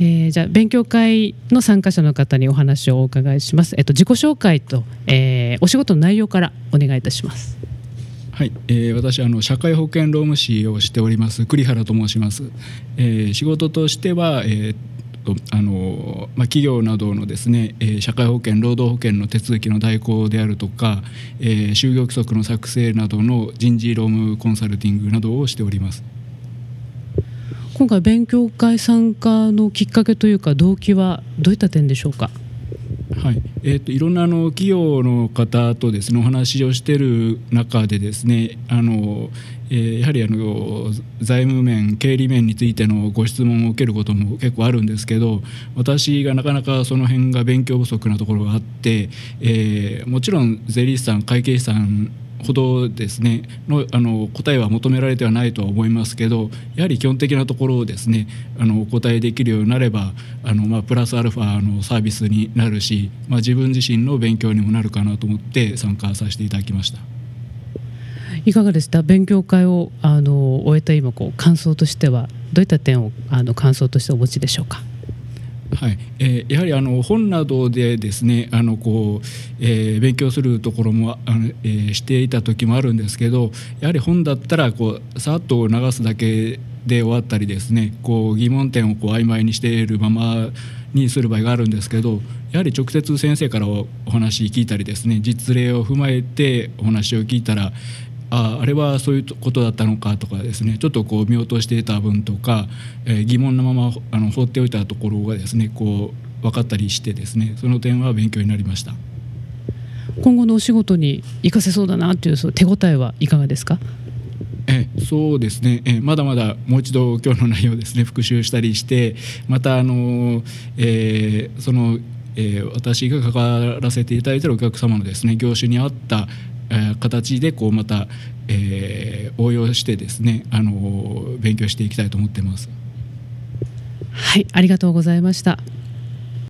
えー、じゃあ勉強会の参加者の方にお話をお伺いします。えっと自己紹介と、えー、お仕事の内容からお願いいたします。はい、えー、私あの社会保険労務士をしております栗原と申します。えー、仕事としては、えーあのまあ、企業などのですね、えー、社会保険労働保険の手続きの代行であるとか、えー、就業規則の作成などの人事労務コンサルティングなどをしております。今回勉強会参加のきっかけというか動機はどういった点でしょうか？はいえーと、いろんなあの企業の方とですねお話をしている中でですねあの、えー、やはりあの財務面経理面についてのご質問を受けることも結構あるんですけど私がなかなかその辺が勉強不足なところがあって、えー、もちろん税理士さん会計士さんほどですねのあの答えは求められてはないとは思いますけどやはり基本的なところをですねあのお答えできるようになればあの、まあ、プラスアルファのサービスになるし、まあ、自分自身の勉強にもなるかなと思って参加させていただきました。いかがでした？勉強会をあの終えた今こう感想としてはどういった点をあの感想としてお持ちでしょうか？はい。えー、やはりあの本などでですねあのこう、えー、勉強するところもあの、えー、していた時もあるんですけどやはり本だったらこうさっと流すだけで終わったりですねこう疑問点をこう曖昧にしているままにする場合があるんですけどやはり直接先生からお話聞いたりですね実例を踏まえてお話を聞いたらああれはそういうことだったのかとかですね。ちょっとこう見落としていた分とか、えー、疑問のままあの放っておいたところがですねこう分かったりしてですね。その点は勉強になりました。今後のお仕事に生かせそうだなというそ手応えはいかがですか？えそうですね。えまだまだもう一度今日の内容ですね復習したりしてまたあの、えー、そのえー、私が関わらせていただいているお客様のですね業種に合ったえ形でこうまた、えー、応用してですねあの勉強していきたいと思ってます。はいありがとうございました。